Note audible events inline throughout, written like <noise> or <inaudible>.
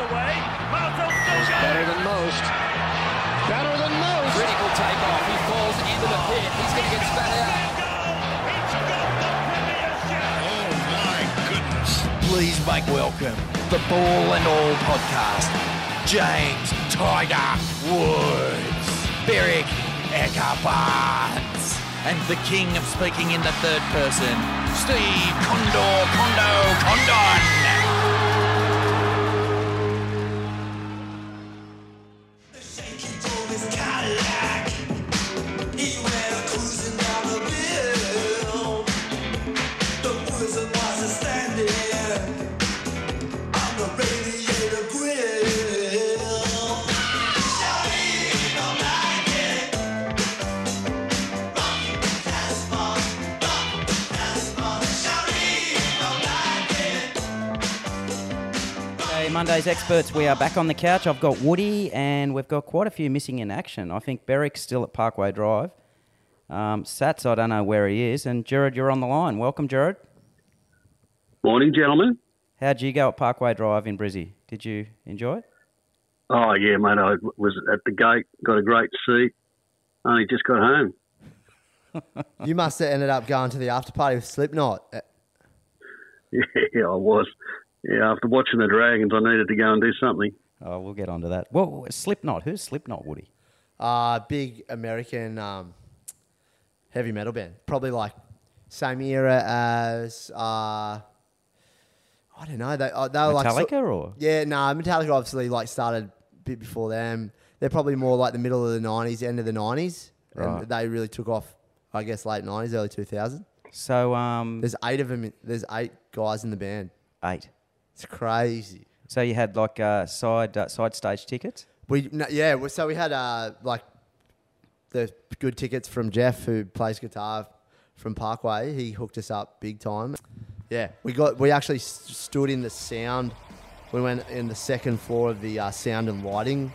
away. Martel still going. Better than most. Better than most. Critical takeoff. He falls into the pit. He's going to get spat out. He's got the premiership. Oh my goodness. Please make welcome the Ball and All podcast. James Tiger Woods, Beric Eckerbarts, and the king of speaking in the third person, Steve Condor Condo Condon. Hey, experts, we are back on the couch. I've got Woody, and we've got quite a few missing in action. I think Berwick's still at Parkway Drive. Um, Sats, I don't know where he is. And Jared, you're on the line. Welcome, Jared. Morning, gentlemen. How'd you go at Parkway Drive in Brizzy? Did you enjoy it? Oh yeah, mate. I was at the gate, got a great seat. Only just got home. <laughs> You must have ended up going to the after party with Slipknot. <laughs> Yeah, I was. Yeah, after watching the Dragons, I needed to go and do something. Oh, we'll get onto that. Well, Slipknot. Who's Slipknot, Woody? Uh, big American um, heavy metal band. Probably like same era as uh, I don't know. They uh, they were like Metallica so- or? yeah, no, Metallica obviously like started a bit before them. They're probably more like the middle of the '90s, end of the '90s, Right. and they really took off. I guess late '90s, early 2000s. So, um, There's eight of them. There's eight guys in the band. eight. It's crazy. So you had like uh, side uh, side stage tickets. We no, yeah, we- so we had uh, like the good tickets from Jeff, who plays guitar from Parkway. He hooked us up big time. Yeah, we got we actually s- stood in the sound. We went in the second floor of the uh, sound and lighting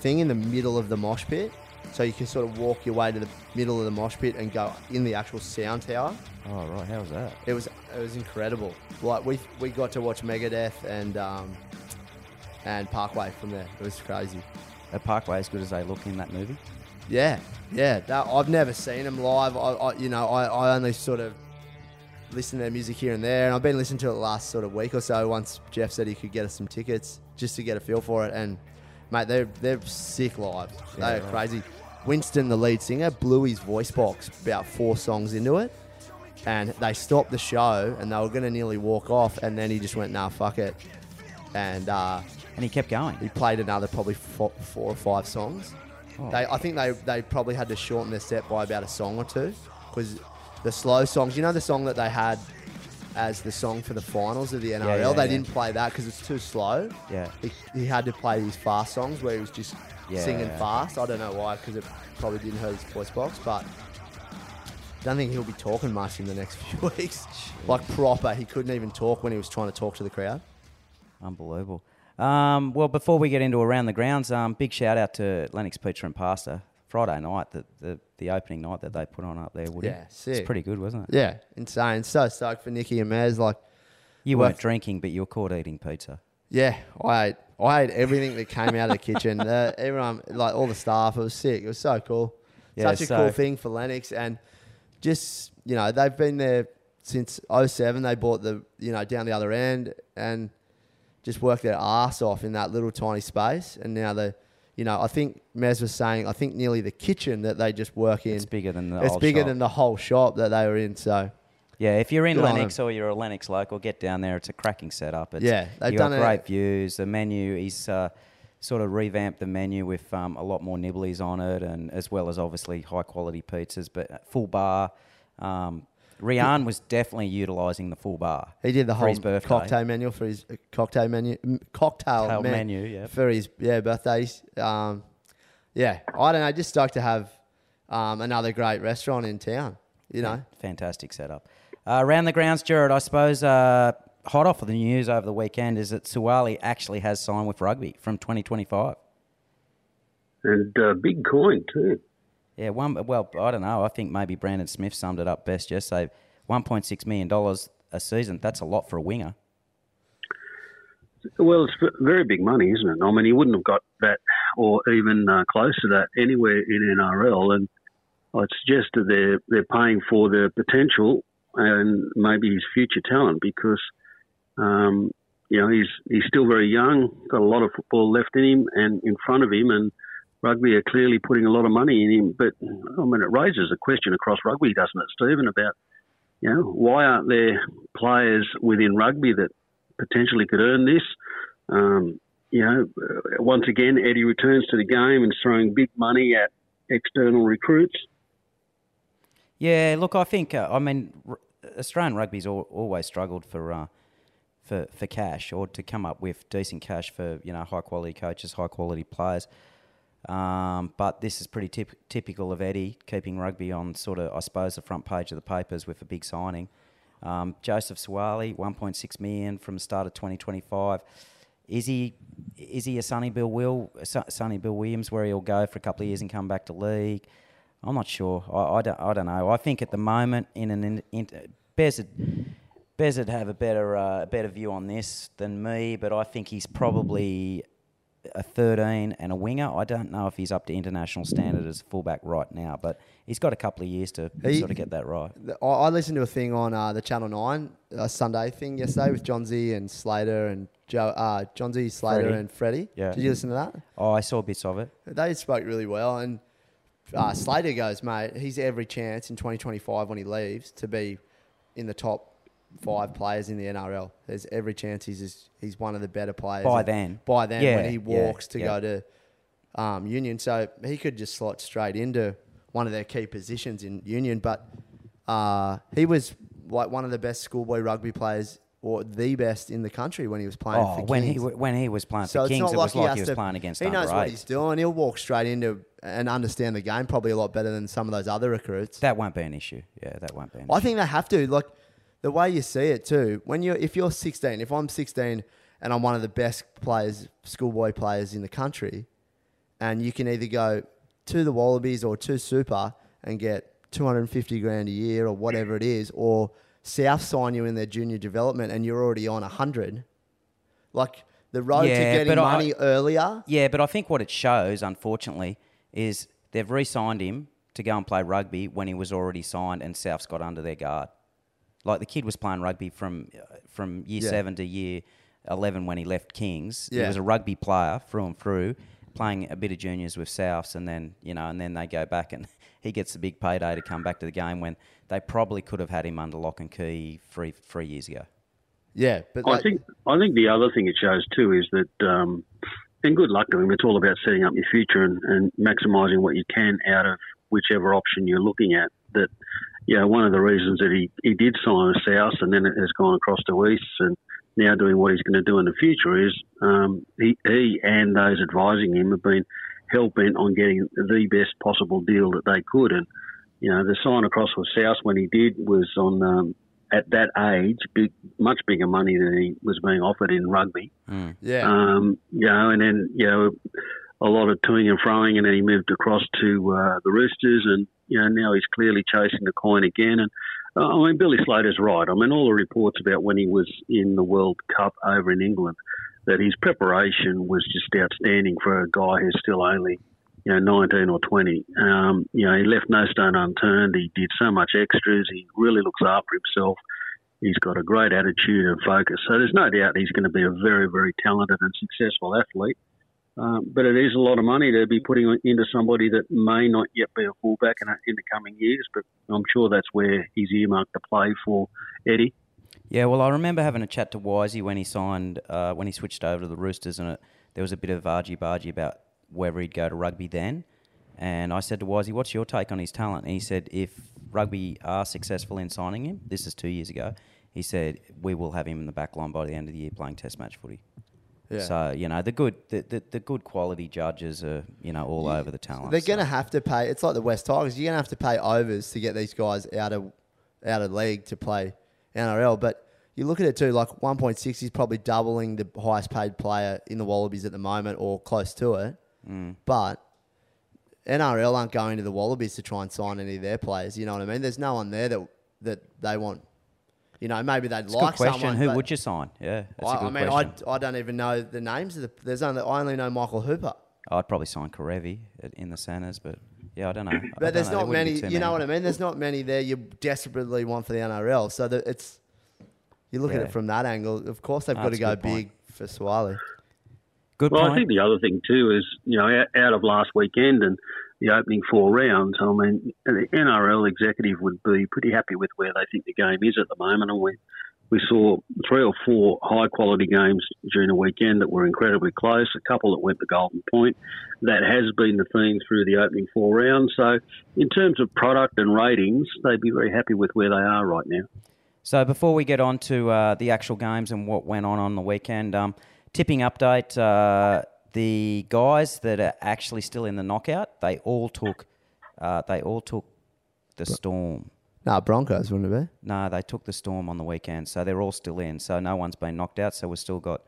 thing in the middle of the mosh pit, so you can sort of walk your way to the middle of the mosh pit and go in the actual sound tower. Oh right, how was that? It was it was incredible. Like we we got to watch Megadeth and um, and Parkway from there. It was crazy. At Parkway, as good as they look in that movie. Yeah, yeah. That, I've never seen them live. I, I you know, I, I only sort of listen to their music here and there, and I've been listening to it the last sort of week or so. Once Jeff said he could get us some tickets just to get a feel for it, and mate, they're they're sick live. Yeah, they're right. crazy. Winston, the lead singer, blew his voice box about four songs into it, and they stopped the show, and they were going to nearly walk off, and then he just went, "Nah, fuck it," and uh, And he kept going. he played another probably four, four or five songs. Oh. They, I think they, they probably had to shorten their set by about a song or two because the slow songs, you know, the song that they had as the song for the finals of the NRL, yeah, they yeah. didn't play that because it's too slow. Yeah. He, he had to play these fast songs where he was just Yeah. singing fast. I don't know why because it probably didn't hurt his voice box, but don't think he'll be talking much in the next <laughs> few weeks. Like proper, he couldn't even talk when he was trying to talk to the crowd. Unbelievable. Um, well, before we get into around the grounds, um, big shout out to Lennox Pizza and Pasta. Friday night, the, the, the opening night that they put on up there, Woody. Yeah, It's pretty good, wasn't it? Yeah, insane. So stoked for Nicky and Maz. Like, You weren't drinking, but you were caught eating pizza. Yeah, I ate, I ate everything that came out of the kitchen. <laughs> Uh, everyone, like all the staff, it was sick. It was so cool. Yeah, Such a so- cool thing for Lennox, and just you know they've been there since 07. They bought the you know down the other end and just worked their ass off in that little tiny space. And now they, you know, I think Mez was saying, I think nearly the kitchen that they just work in. It's bigger than the It's bigger shop. than the whole shop that they were in. So Yeah, if you're in Good Lennox or you're a Lennox local, get down there. It's a cracking setup. It's, Yeah, they've you got done a- great views. The menu, he's uh, sort of revamped the menu with um, a lot more nibblies on it, and as well as obviously high quality pizzas, but full bar. Um, Rian was definitely utilising the full bar. He did the whole cocktail menu for his uh, cocktail menu, m- cocktail men- menu, yeah. for his yeah birthdays. Um, yeah, I don't know. Just stoked to have um, another great restaurant in town. You know, Fantastic setup. Uh, around the grounds, Jared, I suppose uh, hot off of the news over the weekend is that Suaalii actually has signed with rugby from 2025. And uh, big coin, too. Yeah, one. Well, I don't know. I think maybe Brandon Smith summed it up best yesterday. One point six million dollars a season. That's a lot for a winger. Well, it's very big money, isn't it? I mean, he wouldn't have got that or even uh, close to that anywhere in NRL. And I'd suggest that they're they're paying for the potential and maybe his future talent because, um, you know, he's he's still very young, got a lot of football left in him and in front of him, and rugby are clearly putting a lot of money in him. But I mean, it raises a question across rugby, doesn't it, Stephen, about you know why aren't there players within rugby that potentially could earn this? Um, you know, once again, Eddie returns to the game and throwing big money at external recruits. Yeah, look, I think uh, I mean Australian rugby's al- always struggled for uh, for for cash or to come up with decent cash for you know high quality coaches, high quality players. Um, but this is pretty typ- typical of Eddie keeping rugby on sort of I suppose the front page of the papers with a big signing. Um, Joseph Suaalii, 1.6 million from the start of 2025. Is he is he a Sonny Bill Will Sonny Bill Williams where he'll go for a couple of years and come back to league? I'm not sure. I, I, don't, I don't know. I think at the moment in an in, in, Bez would, Bez would have a better uh, better view on this than me, but I think he's probably a 13 and a winger. I don't know if he's up to international standard as a fullback right now, but he's got a couple of years to He- sort of get that right. I listened to a thing on uh, the Channel Nine uh, Sunday thing yesterday with Johnsy and Slater and Joe, uh, Johnsy, Slater Freddie. and Freddie. Yeah. Did you listen to that? Oh, I saw bits of it. They spoke really well, and uh, Slater goes, mate. He's every chance in 2025 when he leaves to be in the top five players in the NRL. There's every chance he's he's one of the better players By then. By then, Yeah, when he yeah, walks to yeah. go to um, Union, so he could just slot straight into one of their key positions in Union. But uh, he was like one of the best schoolboy rugby players. Or the best in the country when he was playing Oh, for when he when he was playing So for Kings, it like was he like has he was to- playing against He knows what he's doing. He'll walk straight into and understand the game probably a lot better than some of those other recruits. That won't be an issue. Yeah, that won't be an I issue. think they have to. Like the way you see it too. When you if you're 16, if I'm 16 and I'm one of the best players, schoolboy players in the country, and you can either go to the Wallabies or to Super and get 250 grand a year or whatever it is, or South sign you in their junior development and you're already on 100. Like the road to getting but I- money earlier. Yeah, but I think what it shows, unfortunately, is they've re-signed him to go and play rugby when he was already signed, and South's got under their guard. Like the kid was playing rugby from uh, from year Yeah. seven to year eleven when he left Kings. He was a rugby player through and through, playing a bit of juniors with Souths, and then you know, and then they go back and <laughs> he gets the big payday to come back to the game when they probably could have had him under lock and key three three years ago. Yeah, but I like- think I think the other thing it shows too is that, um, and good luck to him. It's all about setting up your future and, and maximising what you can out of whichever option you're looking at. That, you know, one of the reasons that he, he did sign with South and then it has gone across to East and now doing what he's going to do in the future is um, he, he and those advising him have been hell bent on getting the best possible deal that they could. And you know, the sign across with South when he did was on um, at that age, big, much bigger money than he was being offered in rugby. yeah. Um, you know, and then you know, a lot of toing and froing, and then he moved across to uh, the Roosters, and you know, now he's clearly chasing the coin again. And uh, I mean, Billy Slater's right. I mean, all the reports about when he was in the World Cup over in England, that his preparation was just outstanding for a guy who's still only you know, 19 or 20. Um, you know, he left no stone unturned. He did so much extras. He really looks after himself. He's got a great attitude and focus. So there's no doubt he's going to be a very, very talented and successful athlete. Um, but it is a lot of money to be putting into somebody that may not yet be a fullback in, in the coming years. But I'm sure that's where he's earmarked to play for Eddie. Yeah, well, I remember having a chat to Wisey when he signed, uh, when he switched over to the Roosters, and it, there was a bit of argy bargy about whether he'd go to rugby then. And I said to Wisey, "What's your take on his talent?" And he said, "If rugby are successful in signing him, this is two years ago. He said we will have him in the back line by the end of the year playing Test match footy." Yeah. So you know the good, the, the, the good quality judges are you know all over the talent. They're so- going to have to pay. It's like the West Tigers. You're going to have to pay overs to get these guys out of out of league to play NRL. But you look at it too. Like 1.6 is probably doubling the highest paid player in the Wallabies at the moment, or close to it. Mm. But NRL aren't going to the Wallabies to try and sign any of their players. You know what I mean? There's no one there that that they want. You know, maybe they'd It's a like good question. someone. Who would you sign? Yeah, that's a I, good I mean, question. I, I don't even know the names of the. There's only I only know Michael Hooper. I'd probably sign Kerevi in the centres, but yeah, I don't know. But don't there's know. Not wouldn't be many. You know what I mean? There's not many there you desperately want for the NRL. So that it's you look at it from that angle. Of course, they've Oh, got to go big for Suaalii. Good Well, point. I think the other thing too is, you know, out, out of last weekend and the opening four rounds, I mean, the NRL executive would be pretty happy with where they think the game is at the moment. And we, we saw three or four high quality games during the weekend that were incredibly close, a couple that went the golden point. That has been the theme through the opening four rounds. So, in terms of product and ratings, they'd be very happy with where they are right now. So before we get on to uh, the actual games and what went on on the weekend, um, tipping update: uh, the guys that are actually still in the knockout, they all took, uh, they all took the Storm. No, Broncos wouldn't it be? No, they took the Storm on the weekend, so they're all still in. So no one's been knocked out. So we've still got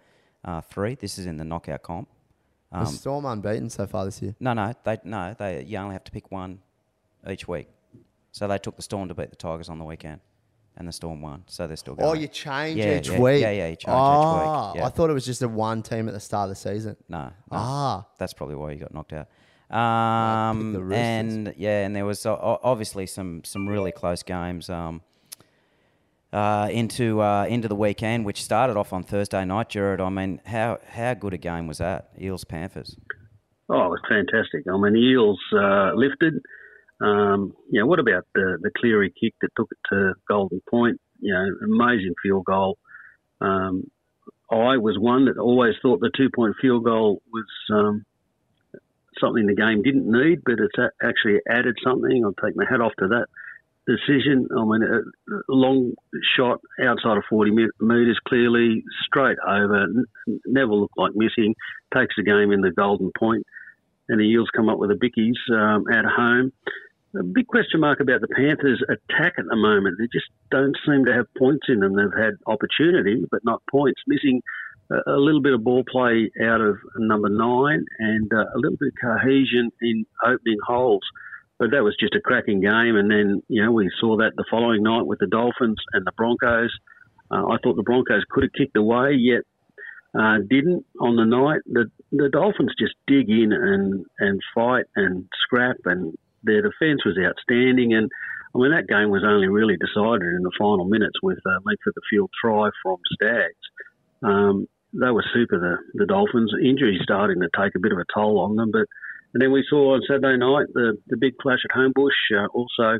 uh, three. This is in the knockout comp. The Um, Storm unbeaten so far this year. no, no, they no, they you only have to pick one each week. So they took the Storm to beat the Tigers on the weekend, and the Storm won. So they're still going. Oh, you change Yeah, each yeah, week. yeah, yeah, you change each week, Ah, yeah. I thought it was just a one team at the start of the season. No, no. Ah. that's probably why you got knocked out. Um, the Roosters. and yeah, and there was uh, o- obviously some some really close games um, uh, into uh, into the weekend, which started off on Thursday night. Jared, I mean, how how good a game was that? Eels Panthers. Oh, it was fantastic. I mean, the Eels uh, lifted. Um, you know, what about the, the Cleary kick that took it to Golden Point? You know, amazing field goal. Um, I was one that always thought the two point field goal was um, something the game didn't need, but it's a- actually added something. I'll take my hat off to that decision. I mean, a long shot outside of 40 metres, clearly straight over, never looked like missing. Takes the game in the golden point, and the Eels come up with the Bickies um, at home. A big question mark about the Panthers' attack at the moment. They just don't seem to have points in them. They've had opportunity, but not points. Missing a, little bit of ball play out of number nine and uh, a little bit of cohesion in opening holes. But that was just a cracking game. And then, you know, we saw that the following night with the Dolphins and the Broncos. Uh, I thought the Broncos could have kicked away, yet uh, didn't on the night. The the Dolphins just dig in and, and fight and scrap, and their defence was outstanding. And I mean, that game was only really decided in the final minutes with a length of the field try from Staggs. Um, they were super, the, the Dolphins. Injuries starting to take a bit of a toll on them, but and then we saw on Saturday night the, the big clash at Homebush, uh, also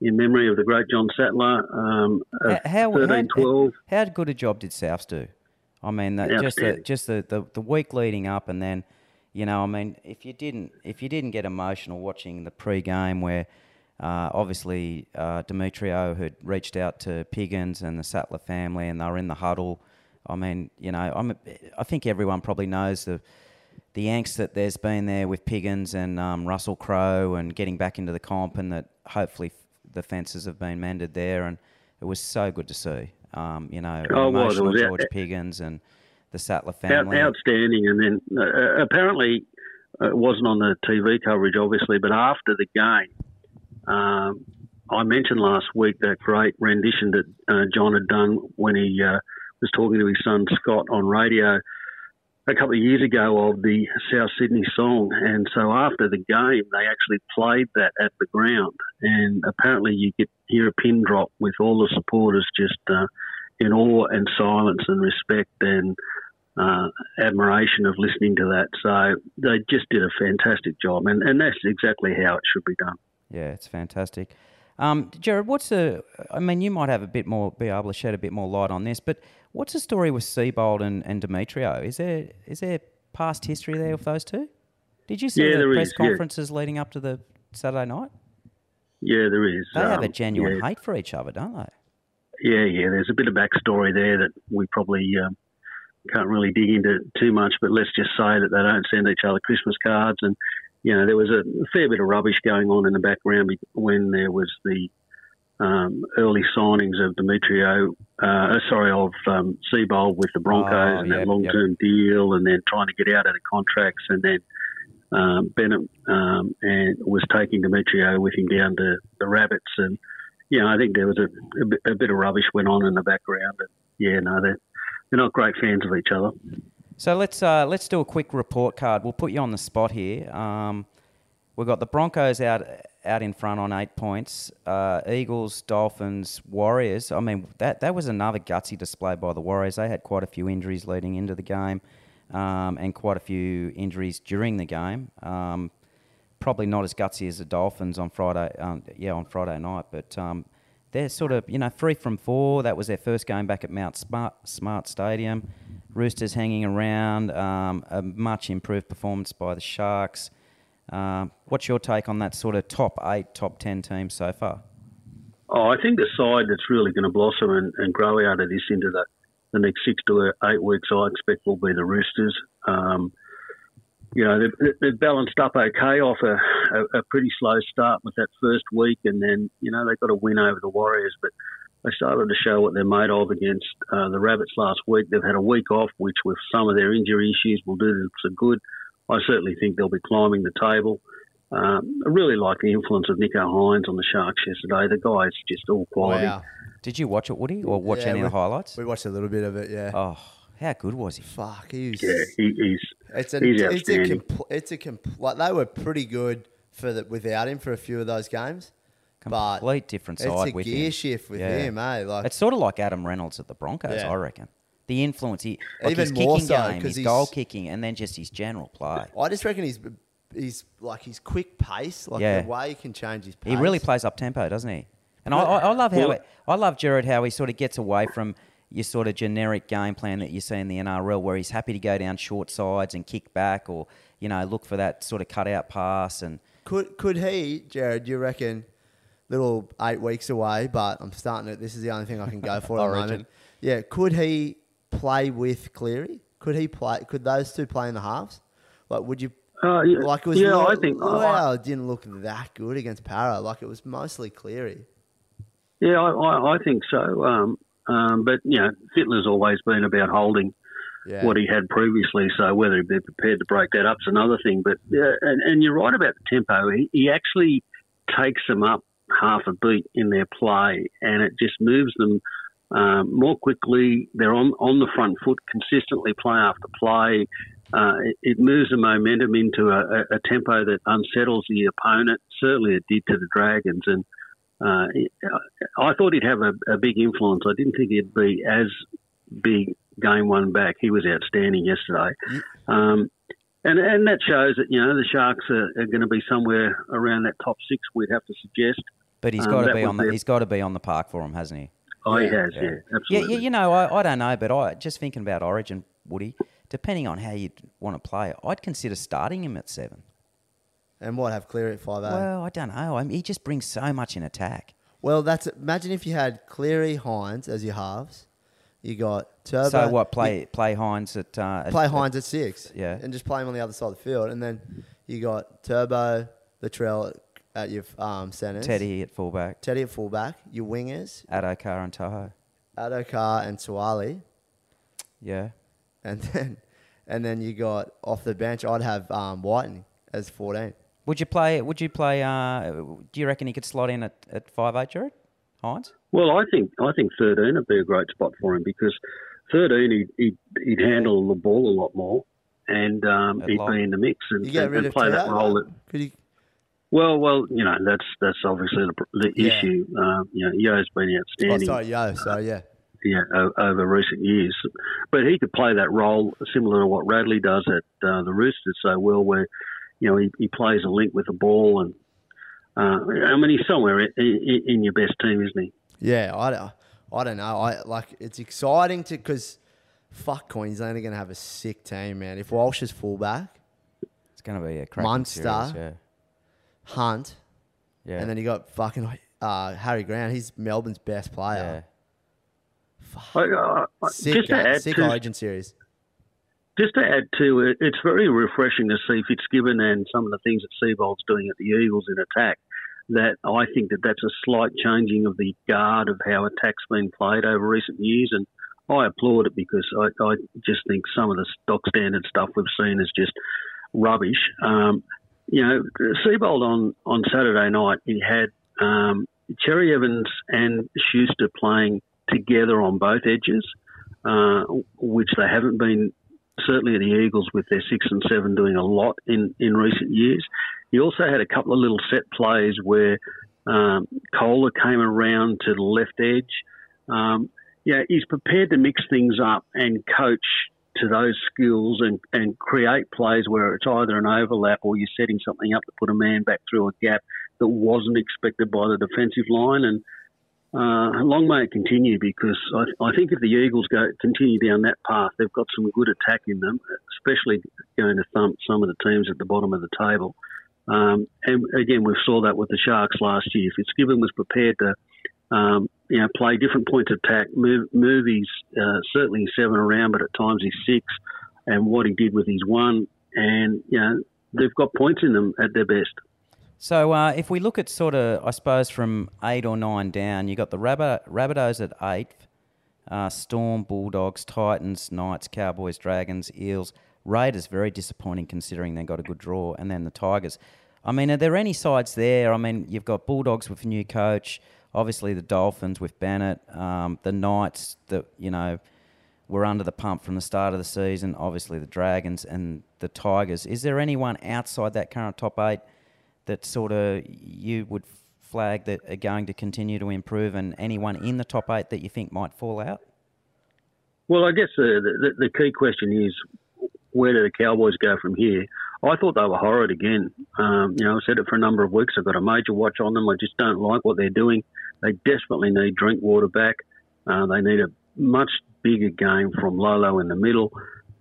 in memory of the great John Sattler. Um, how, 13 12. how, how good a job did Souths do? I mean, that, just the just the, the, the week leading up, and then, you know, I mean, if you didn't if you didn't get emotional watching the pre-game where. Uh, obviously, uh, Demetriou had reached out to Piggins and the Sattler family, and they were in the huddle. I mean, you know, I'm, I think everyone probably knows the the angst that there's been there with Piggins and um, Russell Crowe and getting back into the comp, and that hopefully f- the fences have been mended there. And it was so good to see. Um, you know, Oh, it was. It emotional out- George Piggins and the Sattler Out, family. outstanding. And then uh, apparently uh, it wasn't on the TV coverage, obviously, but after the game, um, I mentioned last week that great rendition that uh, John had done when he uh, was talking to his son Scott on radio a couple of years ago of the South Sydney song. And so after the game, they actually played that at the ground. And apparently you could hear a pin drop with all the supporters just uh, in awe and silence and respect and uh, admiration of listening to that. So they just did a fantastic job. And, and that's exactly how it should be done. Yeah, it's fantastic. Um, Jared, what's the? I mean, you might have a bit more, be able to shed a bit more light on this, but what's the story with Seibold and, and Demetriou? Is there is there past history there with those two? Did you see Yeah, the press is, yeah. conferences leading up to the Saturday night? Yeah, there is. They have a Um, genuine yeah. hate for each other, don't they? Yeah, yeah. There's a bit of backstory there that we probably um, can't really dig into too much, but let's just say that they don't send each other Christmas cards, and you know there was a fair bit of rubbish going on in the background when there was the um, early signings of Demetriou, uh, sorry, of um, Seibold with the Broncos Oh, and yep, that long-term deal, and then trying to get out of the contracts, and then um, Bennett um, and was taking Demetriou with him down to the Rabbits, and know, I think there was a, a, bit, a bit of rubbish went on in the background. And yeah, no, they're they're not great fans of each other. So let's uh, let's do a quick report card. We'll put you on the spot here. Um, we've got the Broncos out out in front on eight points. Uh, Eagles, Dolphins, Warriors. I mean that that was another gutsy display by the Warriors. They had quite a few injuries leading into the game, um, and quite a few injuries during the game. Um, probably not as gutsy as the Dolphins on Friday. Um, yeah, on Friday night, but. Um, they're sort of, you know, three from four. That was their first game back at Mount Smart, Smart Stadium. Roosters hanging around. Um, a much improved performance by the Sharks. Um, what's your take on that sort of top eight, top ten team so far? Oh, I think the side that's really going to blossom and, and grow out of this into the, the next six to eight weeks, I expect will be the Roosters. Um, you know, they've, they've balanced up okay off a, a, a, pretty slow start with that first week, and then, you know, they got a win over the Warriors, but they started to show what they're made of against uh, the Rabbits last week. They've had a week off, which with some of their injury issues will do them some good. I certainly think they'll be climbing the table. Um, I really like the influence of Nicho Hynes on the Sharks yesterday. The guy's just all quality. Wow. Did you watch it, Woody, or watch Yeah, any of the we- highlights? We watched a little bit of it. Yeah. Oh, how good was he? Fuck, he's Yeah, he, he's It's a he's it's a compl- it's a compl- like they were pretty good for the without him for a few of those games. But Complete different it's side a with gear him. shift with Yeah. him, eh? Like It's sort of like Adam Reynolds at the Broncos, Yeah. I reckon. The influence, he like Even his more kicking so, game, 'cause his he's- goal kicking, and then just his general play. I just reckon he's he's like his quick pace, like Yeah. the way he can change his pace. He really plays up tempo, doesn't he? And I, I, I love how Well- it, I love Jared how he sort of gets away from your sort of generic game plan that you see in the NRL, where he's happy to go down short sides and kick back, or you know look for that sort of cutout pass. And Could could he, Jared? You reckon? Little eight weeks away, but I'm starting it. This is the only thing I can go for at <laughs> the moment. Yeah, could he play with Cleary? Could he play? Could those two play in the halves? Like, would you? Uh, yeah, Like, it was yeah, Lu- I think. Luai didn't look that good against Para. Like, it was mostly Cleary. Yeah, I, I, I think so. Um, um, but you know, Fittler's always been about holding Yeah. what he had previously. So whether he'd be prepared to break that up is another thing. But yeah, and, and you're right about the tempo. He, he actually takes them up half a beat in their play, and it just moves them um, more quickly. They're on on the front foot consistently, play after play. Uh, it, it moves the momentum into a, a, a tempo that unsettles the opponent. Certainly, it did to the Dragons, and uh, I thought he'd have a, a big influence. I didn't think he'd be as big game one back. He was outstanding yesterday. Um, and, and that shows that, you know, the Sharks are, are going to be somewhere around that top six, we'd have to suggest. but he's Um, got to be on the their- he's got to be on the park for him, hasn't he? Oh, he Yeah, has, yeah, Yeah, absolutely. yeah, you know, I, I don't know, but I just thinking about Origin, Woody. Depending on how you want to play, I'd consider starting him at seven. And what have Cleary at five eight? Well, I don't know. I mean, he just brings so much in attack. Well, that's imagine if you had Cleary Hynes as your halves. You got Turbo. so what? Play play Hynes at uh, play at- Hynes at six. Yeah. and just play him on the other side of the field, and then you got Turbo, Latrell at your um, centers. Teddy at fullback, Teddy at fullback. Your wingers, Addo-Carr and To'o. Addo-Carr and Suaalii, Yeah. and <laughs> then and then you got off the bench. I'd have um, Whiten as fourteen. Would you play? Would you play? Uh, do you reckon he could slot in at, at five eight, Jared Hynes? Well, I think I think 13 would be a great spot for him because 13 he'd, he'd, he'd handle the ball a lot more and um, he'd lock. be in the mix and, You get and, and play that role. That, Could he... well, well, you know that's that's obviously the, the Yeah. issue. Um, you know, Yeo's been Oh, outstanding. sorry, yo. Sorry, yeah. yeah, over recent years. But he could play that role similar to what Radley does at uh, the Roosters so well, where you know he, he plays a link with the ball, and uh, I mean he's somewhere in, in, in your best team, isn't he? Yeah, I don't, I don't know. I like it's exciting to because fuck Queensland are gonna have a sick team, man. If Walsh is fullback, It's going to be a cracking Munster. series. Hunt, Yeah. Yeah. and then you got fucking uh, Harry Grant. He's Melbourne's best yeah. player. I, I, I- Sick, just to add sick to, Origin series. Just to add to it, it's very refreshing to see Fitzgibbon and some of the things that Seibold's doing at the Eagles in attack. That I think that that's a slight changing of the guard of how attack's been played over recent years, and I applaud it because I, I just think some of the stock standard stuff we've seen is just rubbish. Um, you know, Seibold on on Saturday night he had um, Cherry Evans and Schuster playing together on both edges, uh, which they haven't been certainly the Eagles with their six and seven doing a lot in, in recent years. He also had a couple of little set plays where um, Koula came around to the left edge. Um, yeah, he's prepared to mix things up and coach to those skills and, and create plays where it's either an overlap or you're setting something up to put a man back through a gap that wasn't expected by the defensive line. And uh, long may it continue because I, I think if the Eagles go continue down that path, they've got some good attack in them, especially going to thump some of the teams at the bottom of the table. Um, and again, we saw that with the Sharks last year. Fitzgibbon was prepared to, um, you know, play different points of attack, move, move his uh, certainly seven around, but at times he's six, and what he did with his one, and you know, they've got points in them at their best. So uh, if we look at sort of, I suppose from eight or nine down, you got the Rabbit Rabbitohs at eighth, uh, Storm, Bulldogs, Titans, Knights, Cowboys, Dragons, Eels, Raiders. Very disappointing considering they got a good draw, and then the Tigers. I mean, are there any sides there? I mean, you've got Bulldogs with a new coach, obviously the Dolphins with Bennett, um, the Knights that you know were under the pump from the start of the season. Obviously the Dragons and the Tigers. Is there anyone outside that current top eight? That sort of you would flag that are going to continue to improve, and anyone in the top eight that you think might fall out? Well, I guess the, the, the key question is where do the Cowboys go from here? I thought they were horrid again. Um, you know, I said it for a number of weeks. I've got a major watch on them. I just don't like what they're doing. They desperately need Drinkwater back. Uh, they need a much bigger game from Lolo in the middle.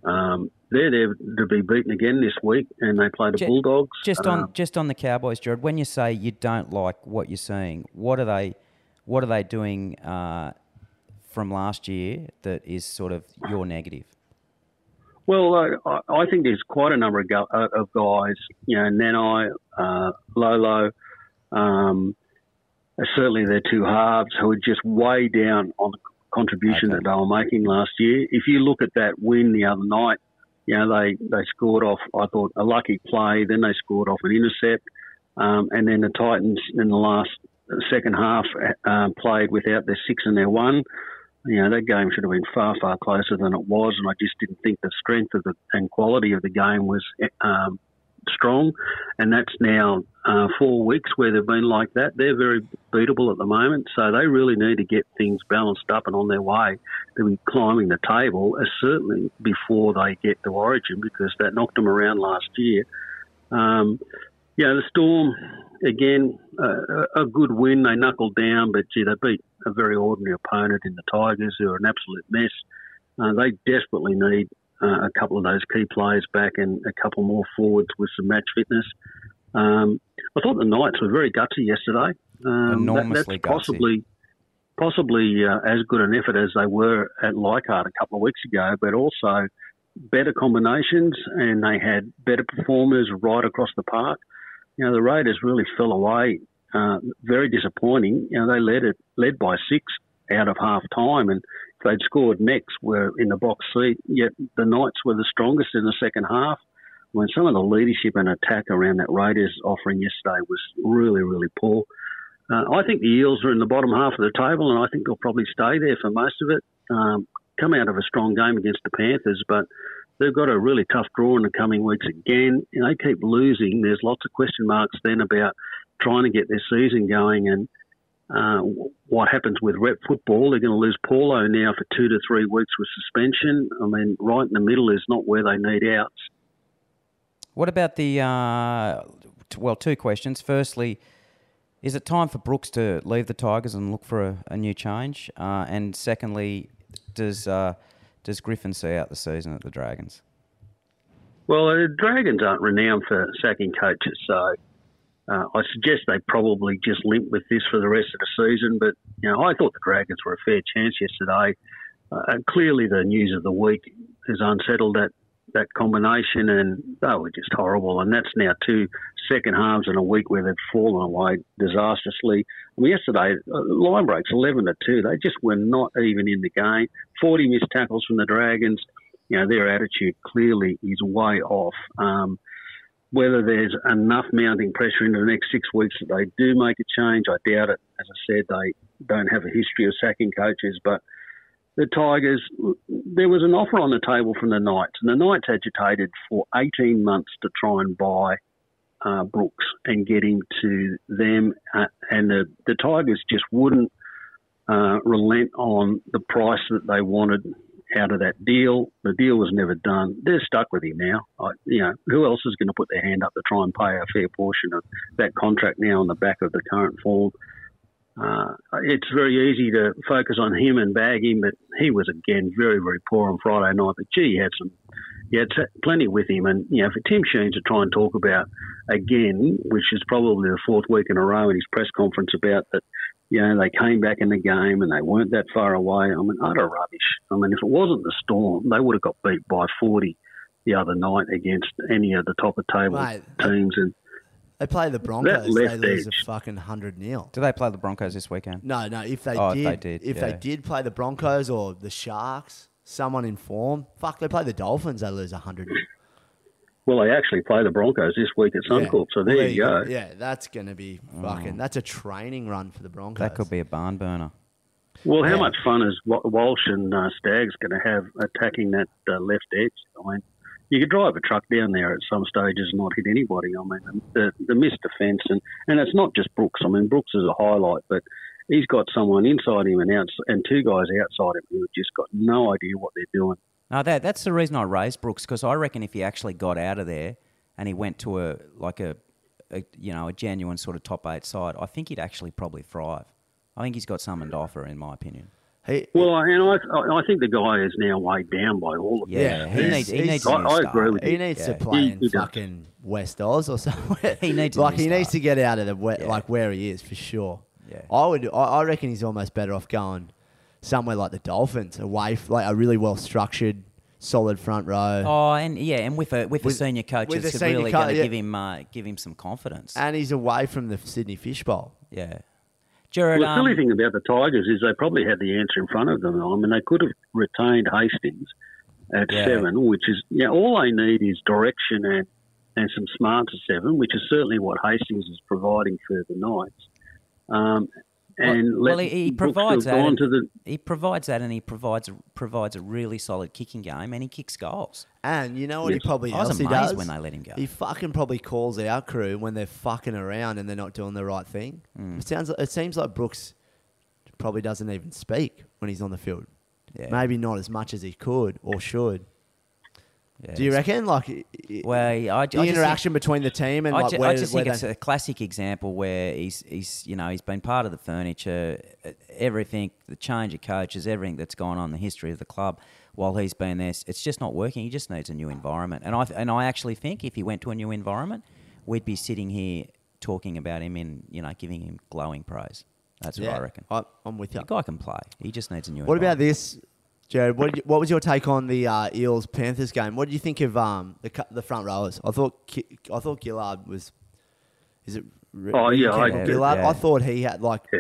Um, they're there to be beaten again this week, and they play the Ju- Bulldogs. Just on Um, just on the Cowboys, Jared. When you say you don't like what you're seeing, what are they what are they doing uh, from last year that is sort of your negative? Well, uh, I, I think there's quite a number of, go, uh, of guys, you know, Nanai, uh, Lolo, um, certainly their two halves who are just way down on the contribution Okay. that they were making last year. If you look at that win the other night, you know, they, they scored off, I thought, a lucky play, then they scored off an intercept, um, and then the Titans in the last second half uh, played without their six and their one. You know, that game should have been far, far closer than it was, and I just didn't think the strength of the and quality of the game was um, strong. And that's now uh, four weeks where they've been like that. They're very beatable at the moment, so they really need to get things balanced up and on their way to be climbing the table, as certainly before they get to Origin, because that knocked them around last year. Um, know, the Storm, again, uh, a good win. They knuckled down, but gee, they beat a very ordinary opponent in the Tigers, who are an absolute mess. Uh, they desperately need uh, a couple of those key players back and a couple more forwards with some match fitness. Um, I thought the Knights were very gutsy yesterday. Um, that- Enormously that's possibly possibly uh, as good an effort as they were at Leichhardt a couple of weeks ago, but also better combinations and they had better performers right across the park. You know, the Raiders really fell away. Uh, very disappointing. You know, they led it led by six out of half time, and they'd scored next, were in the box seat. Yet the Knights were the strongest in the second half. When some of the leadership and attack around that Raiders offering yesterday was really, really poor. Uh, I think the Eels are in the bottom half of the table, and I think they'll probably stay there for most of it. Um, come out of a strong game against the Panthers, but they've got a really tough draw in the coming weeks again. And they keep losing. There's lots of question marks then about trying to get their season going and uh, what happens with rep football. They're going to lose Paulo now for two to three weeks with suspension. I mean, right in the middle is not where they need outs. What about the uh, well? Two questions. Firstly, is it time for Brooks to leave the Tigers and look for a, a new change? Uh, and secondly, does uh, does Griffin see out the season at the Dragons? Well, the Dragons aren't renowned for sacking coaches, so uh, I suggest they probably just limp with this for the rest of the season. But you know, I thought the Dragons were a fair chance yesterday. Uh, and clearly, the news of the week has unsettled that that combination, and they were just horrible. And that's now two second halves in a week where they've fallen away disastrously. I mean, yesterday, uh, line breaks eleven to two. They just were not even in the game. Forty missed tackles from the Dragons you know, their attitude clearly is way off. Um, whether there's enough mounting pressure into the next six weeks that they do make a change, I doubt it. As I said, they don't have a history of sacking coaches, but the Tigers, there was an offer on the table from the Knights, and the Knights agitated for 18 months to try and buy uh, Brooks and get him to them, uh, and the, the Tigers just wouldn't uh, relent on the price that they wanted out of that deal. The deal was never done. They're stuck with him now. I, you know, who else is going to put their hand up to try and pay a fair portion of that contract now on the back of the current form? Uh, it's very easy to focus on him and bag him, but he was again very, very poor on Friday night. But gee, he had some, he had plenty with him. And you know, for Tim Sheen to try and talk about again, which is probably the fourth week in a row in his press conference about that, you know, they came back in the game and they weren't that far away. I mean, utter rubbish. I mean, if it wasn't the Storm, they would have got beat by 40 the other night against any of the top of table Mate. teams. And They play the Broncos. They left lose a fucking hundred nil. Do they play the Broncos this weekend? No, no. If they Oh, if did, they did, if yeah. they did play the Broncos or the Sharks, someone in form, fuck, they play the Dolphins. They lose a hundred. Nil. well, they actually play the Broncos this week at Suncorp. So Well, there, you go. Yeah, that's gonna be fucking. That's a training run for the Broncos. That could be a barn burner. Well, how Yeah. much fun is Walsh and uh, Staggs going to have attacking that uh, left edge? I mean, you could drive a truck down there at some stages and not hit anybody. I mean, the, the missed defence, and, and it's not just Brooks. I mean, Brooks is a highlight, but he's got someone inside him and outs and two guys outside him who have just got no idea what they're doing. No, that that's the reason I raised Brooks because I reckon if he actually got out of there and he went to a like a, a you know a genuine sort of top eight side, I think he'd actually probably thrive. I think he's got something to offer, in my opinion. He, Well, and I, I think the guy is now weighed down by all of Yeah, this. he needs he needs. a I- new I agree with he you. needs Yeah. to play He- in he does. fucking West Oz or somewhere. <laughs> He needs like new he needs to get out of the we- Yeah. like where he is for sure. Yeah. I would. I, I reckon he's almost better off going somewhere like the Dolphins, away f- like a really well structured, solid front row. Oh, and yeah, and with a with, With- a senior coach, with it's senior really co- going to yeah. give him uh, give him some confidence. And he's away from the Sydney Fishbowl. yeah, Jared. Well, the silly um, thing about the Tigers is they probably had the answer in front of them. I mean, they could have retained Hastings at Yeah. seven, which is yeah. All they need is direction and and some smarts at seven, which is certainly what Hastings is providing for the Knights. Um, and well, let he, he provides that. and- to the he provides that, and he provides provides a really solid kicking game, and he kicks goals. And you know what he probably I was else he amazed does? when they let him go. He fucking probably calls our crew when they're fucking around and they're not doing the right thing. Mm. It sounds. It seems like Brooks probably doesn't even speak when he's on the field. Yeah. Maybe not as much as he could or should. Yeah, Do you reckon? Like i- i- Well, I, I the think- interaction between the team and I, like ju- where, I just think it's a classic example where he's he's you know he's been part of the furniture, everything, the change of coaches, everything that's gone on in the history of the club. While he's been there, it's just not working. He just needs a new environment, and I and I actually think if he went to a new environment, we'd be sitting here talking about him in you know giving him glowing praise. That's what I reckon. I, I'm with you. The guy can play. He just needs a new. What about this, Jared? What, you, what was your take on the uh, Eels Panthers game? What did you think of um, the the front rowers? I thought Ki- I thought Gillard was. Is it? R- Oh, yeah, I Campbell Gillard. yeah. I thought he had like. Yeah.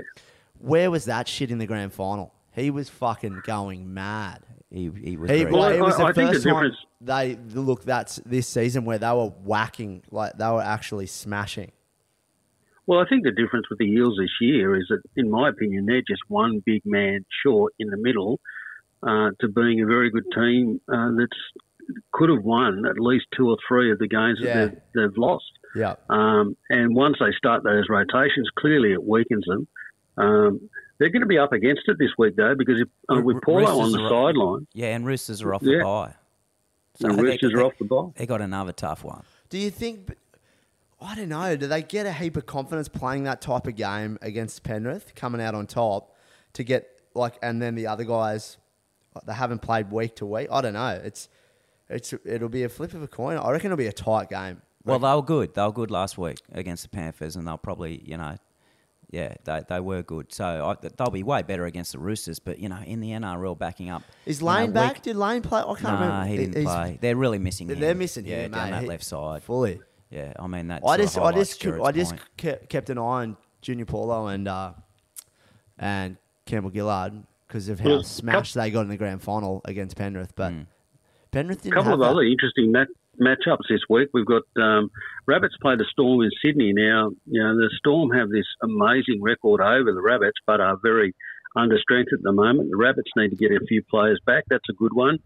Where was that shit in the grand final? He was fucking going mad. He, he was He, well, Well, it was I- the I think the first time difference- they look that's this season where they were whacking like they were actually smashing. Well, I think the difference with the Eels this year is that, in my opinion, they're just one big man short in the middle uh, to being a very good team uh, that's could have won at least two or three of the games Yeah. that they've, they've lost. Yeah. Um, and once they start those rotations, clearly it weakens them. Um, they're going to be up against it this week, though, because if, uh, with Ro- Paulo on the sideline, Yeah, and Roosters are off Yeah. the bye. the they- Roosters they- are off the ball. They got another tough one. Do you think? I don't know. Do they get a heap of confidence playing that type of game against Penrith, coming out on top, to get like, and then the other guys, they haven't played week to week. I don't know. It's, it's, it'll be a flip of a coin. I reckon it'll be a tight game. Well, they were good. They were good last week against the Panthers, and they'll probably, you know, yeah, they, they were good. So I, they'll be way better against the Roosters. But you know, in the NRL, backing up. Is you know, Lane week- back? Did Lane play? I can't Nah, remember. he didn't He's- play. They're really missing him. They're missing yeah, him, down mate. that left side. fully. Yeah, I mean that. I just, I just, I just point. kept an eye on Junior Paulo and uh, and Campbell Gillard because of how Well, smashed they got in the grand final against Penrith. But Mm. Penrith A didn't A couple have of that. other interesting mat- matchups this week. We've got um, Rabbits play the Storm in Sydney. Now, you know, the Storm have this amazing record over the Rabbits, but are very under strength at the moment. The Rabbits need to get a few players back. That's a good one.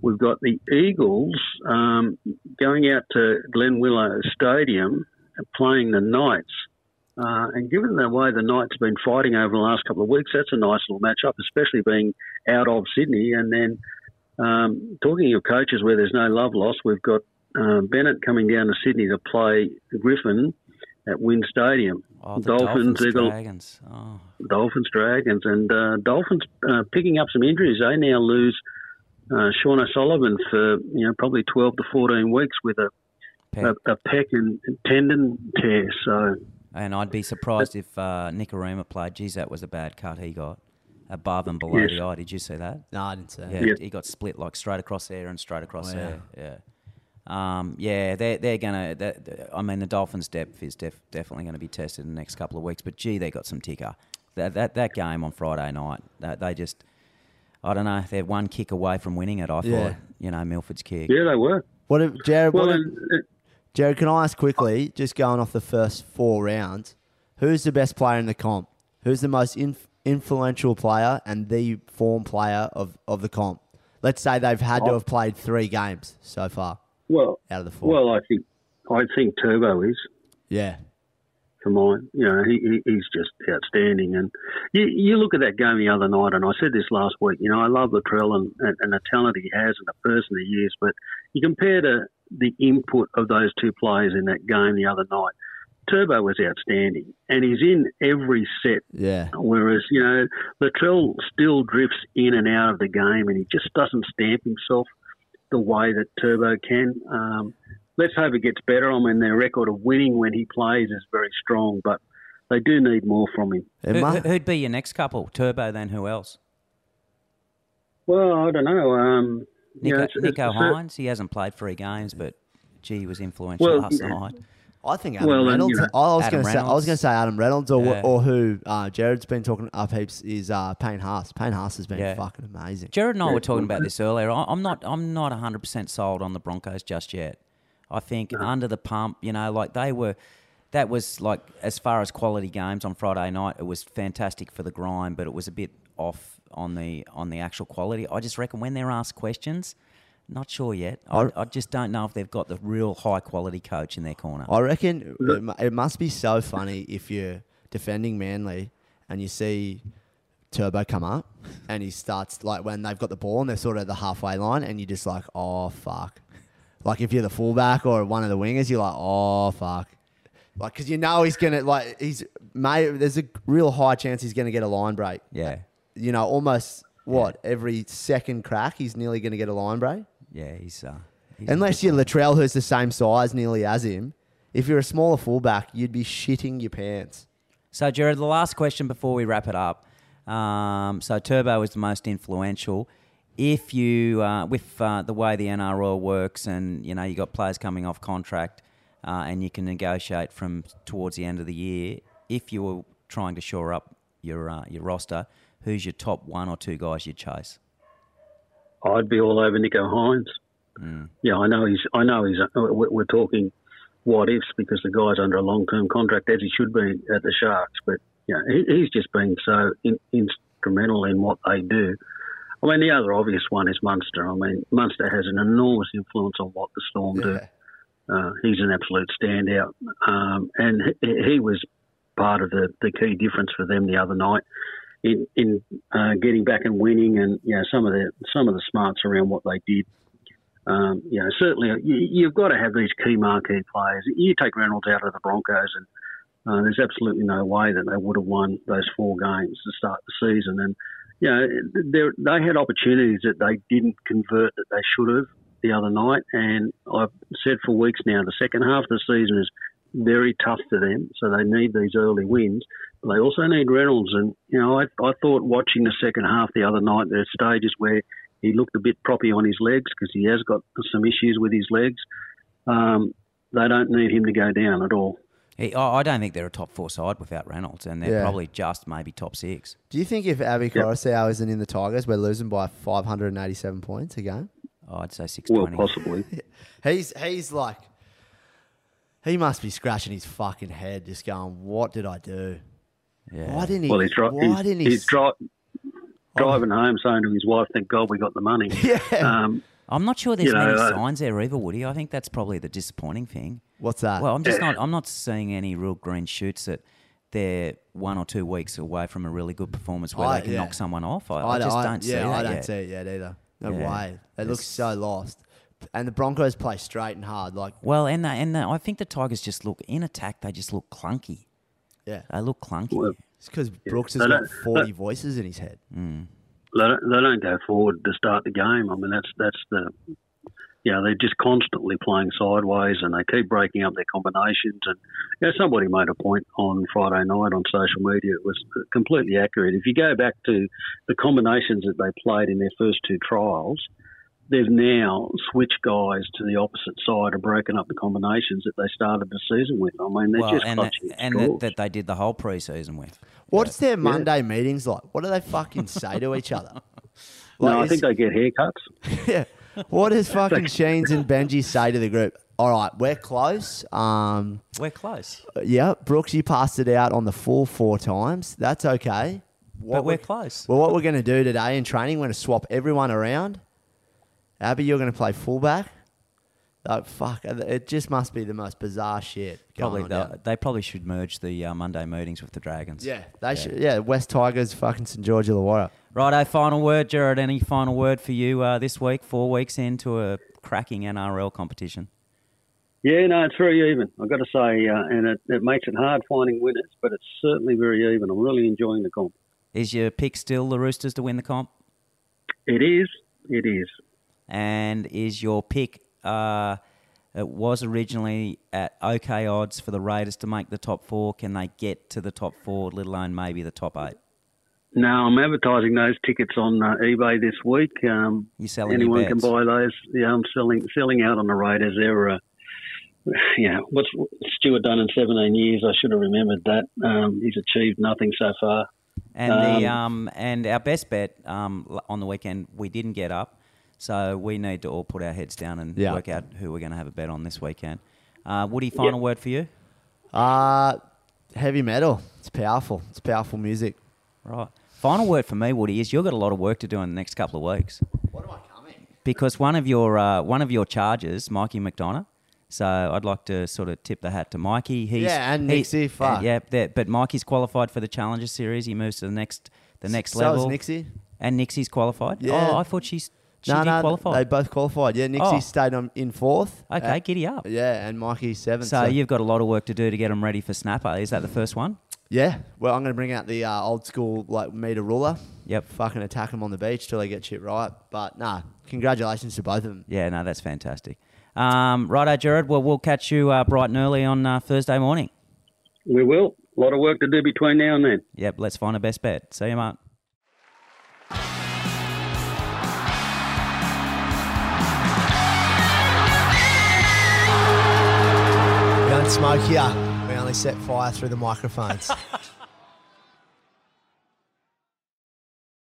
We've got the Eagles um, going out to Glen Willow Stadium playing the Knights. Uh, and given the way the Knights have been fighting over the last couple of weeks, that's a nice little matchup, especially being out of Sydney. And then um, talking of coaches where there's no love lost, we've got um, Bennett coming down to Sydney to play Griffin at WIN Stadium. Oh, the Dolphins, they've Dragons. Oh, Dolphins, Dragons, and uh, Dolphins uh, picking up some injuries. They now lose uh, Sean O'Sullivan for you know probably 12 to 14 weeks with a Peck. a, a pec and tendon tear. So And I'd be surprised if uh, Nikorima played. Geez, that was a bad cut he got. Above and below Yes. the eye. Did you see that? No, I didn't say. Yeah, Yeah. he got split like straight across there and straight across Wow. there. Yeah. Um, yeah, they're, they're going to. I mean, the Dolphins' depth is def, definitely going to be tested in the next couple of weeks. But gee, they got some ticker. That that, that game on Friday night, that, they just. I don't know. If they're one kick away from winning it. I Yeah. thought, you know, Milford's kick. yeah, they were. What if Jared? Well, what if, and, uh, Jared, can I ask quickly, just going off the first four rounds, who's the best player in the comp? Who's the most inf- influential player and the form player of, of the comp? Let's say they've had to Oh. have played three games so far well, out of the four. well, I think I think Turbo is. yeah, for mine. You know, he, he, he's just outstanding. And you, you look at that game the other night, and I said this last week. You know, I love Latrell and, and, and the talent he has and the person he is, but you compare to the input of those two players in that game the other night. Turbo was outstanding, and he's in every set. yeah. Whereas, you know, Latrell still drifts in and out of the game, and he just doesn't stamp himself the way that Turbo can. Um, let's hope it gets better. I mean, their record of winning when he plays is very strong, but they do need more from him. Who, mu- who- who'd be your next couple? Turbo, then who else? Well, I don't know. Um, you Nicho, know, it's- Nicho it's- it's- Hynes. He hasn't played three games, but gee, he was influential Well, last yeah. night. I think Adam Well, Reynolds. you know- I was going to say I was going to say Adam Reynolds or Yeah. or who uh, Jared's been talking up heaps is uh, Payne Haas. Payne Haas has been Yeah. fucking amazing. Jared and I were talking about this earlier. I- I'm not. I'm not 100 percent sold on the Broncos just yet. I think under the pump, you know, like they were. That was like as far as quality games on Friday night, it was fantastic for the grind, but it was a bit off on the on the actual quality. I just reckon when they're asked questions, not sure yet. I, I- just don't know if they've got the real high quality coach in their corner. I reckon it, it must be so funny if you're defending Manly and you see Turbo come up and he starts like when they've got the ball and they're sort of at the halfway line and you're just like, oh fuck. Like if you're the fullback or one of the wingers, you're like, oh fuck. Like because you know he's gonna like he's may there's a real high chance he's gonna get a line break. yeah, You know, almost what every second crack he's nearly gonna get a line break. yeah, he's. Uh, he's Unless you're Latrell, who's the same size nearly as him, if you're a smaller fullback, you'd be shitting your pants. So, Jared, the last question before we wrap it up. Um, so, Turbo is the most influential. If you, uh, with uh, the way the NRL works, and you know you got players coming off contract, uh, and you can negotiate from towards the end of the year. If you were trying to shore up your uh, your roster, who's your top one or two guys you'd chase? I'd be all over Nicho Hynes. Yeah, I know he's. I know he's. uh, We're we're talking what ifs because the guy's under a long term contract, as he should be at the Sharks. But yeah, he, he's just been so in, instrumental in what they do. I mean, the other obvious one is Munster. I mean, Munster has an enormous influence on what the Storm do. Uh, he's an absolute standout, um, and he, he was part of the, the key difference for them the other night in in uh, getting back and winning, and you know some of the some of the smarts around what they did. Um, you know, certainly you, you've got to have these key marquee players. You take Reynolds out of the Broncos, and uh, there's absolutely no way that they would have won those four games to start the season. And you know, they had opportunities that they didn't convert that they should have the other night. And I've said for weeks now, the second half of the season is very tough for them, so they need these early wins. But they also need Reynolds, and you know, I, I thought watching the second half the other night, there are stages where he looked a bit proppy on his legs because he has got some issues with his legs. Um, they don't need him to go down at all. He, I I don't think they're a top four side without Reynolds, and they're Yeah. probably just maybe top six. Do you think if Api Koroisau isn't in the Tigers, we're losing by 587 points a game? Oh, I'd say six Well, possibly. <laughs> He's he's like he must be scratching his fucking head, just going, "What did I do? yeah. Why didn't he? Well, he's, dri- why he's, didn't he? he's dri- driving home saying to his wife, "Thank God we got the money." <laughs> Yeah. Um, I'm not sure there's You know, many uh, signs there either, Woody. I think that's probably the disappointing thing. What's that? Well, I'm just not. I'm not seeing any real green shoots that they're one or two weeks away from a really good performance where I- they can yeah. knock someone off. I just don't see yeah, that I don't yet. see it yet either. No Yeah. way. They look so lost. And the Broncos play straight and hard. Like, Well, and the, and the, I think the Tigers just look in attack. They just look clunky. yeah, They look clunky. Well, it's because Brooks has got 40 voices in his head. Mm. they don't, they don't go forward to start the game. I mean, that's that's the you know they're just constantly playing sideways and they keep breaking up their combinations. And you know, somebody made a point on Friday night on social media. It was completely accurate. If you go back to the combinations that they played in their first two trials. They've now switched guys to the opposite side and broken up the combinations that they started the season with. I mean, they're Well, just and that, clutching at and that, that they did the whole preseason with. What's their Monday meetings like? What do they fucking say to each other? <laughs> no, I think they get haircuts. <laughs> yeah. What does fucking Sheens and Benji say to the group? All right, we're close. Um, We're close, yeah, Brooks, you passed it out on the full four times. That's okay. What but we're we- close. Well, what we're going to do today in training, we're going to swap everyone around. Api, you're going to play fullback. Oh, fuck. It just must be the most bizarre shit. Probably going on the, they probably should merge the uh, Monday meetings with the Dragons. Yeah, they should. Yeah, West Tigers, fucking St George Illawarra. Righto, final word, Jared. Any final word for you uh, this week? Four weeks into a cracking NRL competition. Yeah, no, it's very even. I've got to say, uh, and it, it makes it hard finding winners, but it's certainly very even. I'm really enjoying the comp. Is your pick still the Roosters to win the comp? It is. It is. And is your pick? Uh, it was originally at okay odds for the Raiders to make the top four. Can they get to the top four, let alone maybe the top eight? Now I'm advertising those tickets on uh, eBay this week. Um, You're selling your anyone can buy those. Yeah, I'm selling selling out on the Raiders. They're, uh, <sighs> yeah, what's Stuart done in 17 years? I should have remembered that. Um, he's achieved nothing so far. And the um and our best bet um on the weekend we didn't get up, so we need to all put our heads down and Yeah. work out who we're going to have a bet on this weekend. Uh, Woody, final word for you. Uh, heavy metal. It's powerful. It's powerful music. Right. Final word for me, Woody, is you've got a lot of work to do in the next couple of weeks. What am I coming? Because one of your uh, one of your charges, Mikey McDonough. So I'd like to sort of tip the hat to Mikey. He's, Yeah, and he- Nixie, fuck. yeah, that, but Mikey's qualified for the Challenger Series. He moves to the next the next so level. is Nixie. And Nixie's qualified. Yeah. Oh, I thought she's she no, did no, qualify. they both qualified. Yeah, Nixie Oh. stayed on in fourth. Okay, Uh, giddy up. yeah, and Mikey seventh. So you've got a lot of work to do to get them ready for Snapper. Is that the first one? Yeah. Well, I'm going to bring out the uh, old school like meter ruler. Yep. Fucking attack them on the beach till they get shit right. But nah, congratulations to both of them. Yeah, no, that's fantastic. Um, righto, Jared. Well, we'll catch you uh, bright and early on uh, Thursday morning. We will. A lot of work to do between now and then. Yep, let's find a best bet. See you, mate. We don't smoke here. Only set fire through the microphones. <laughs>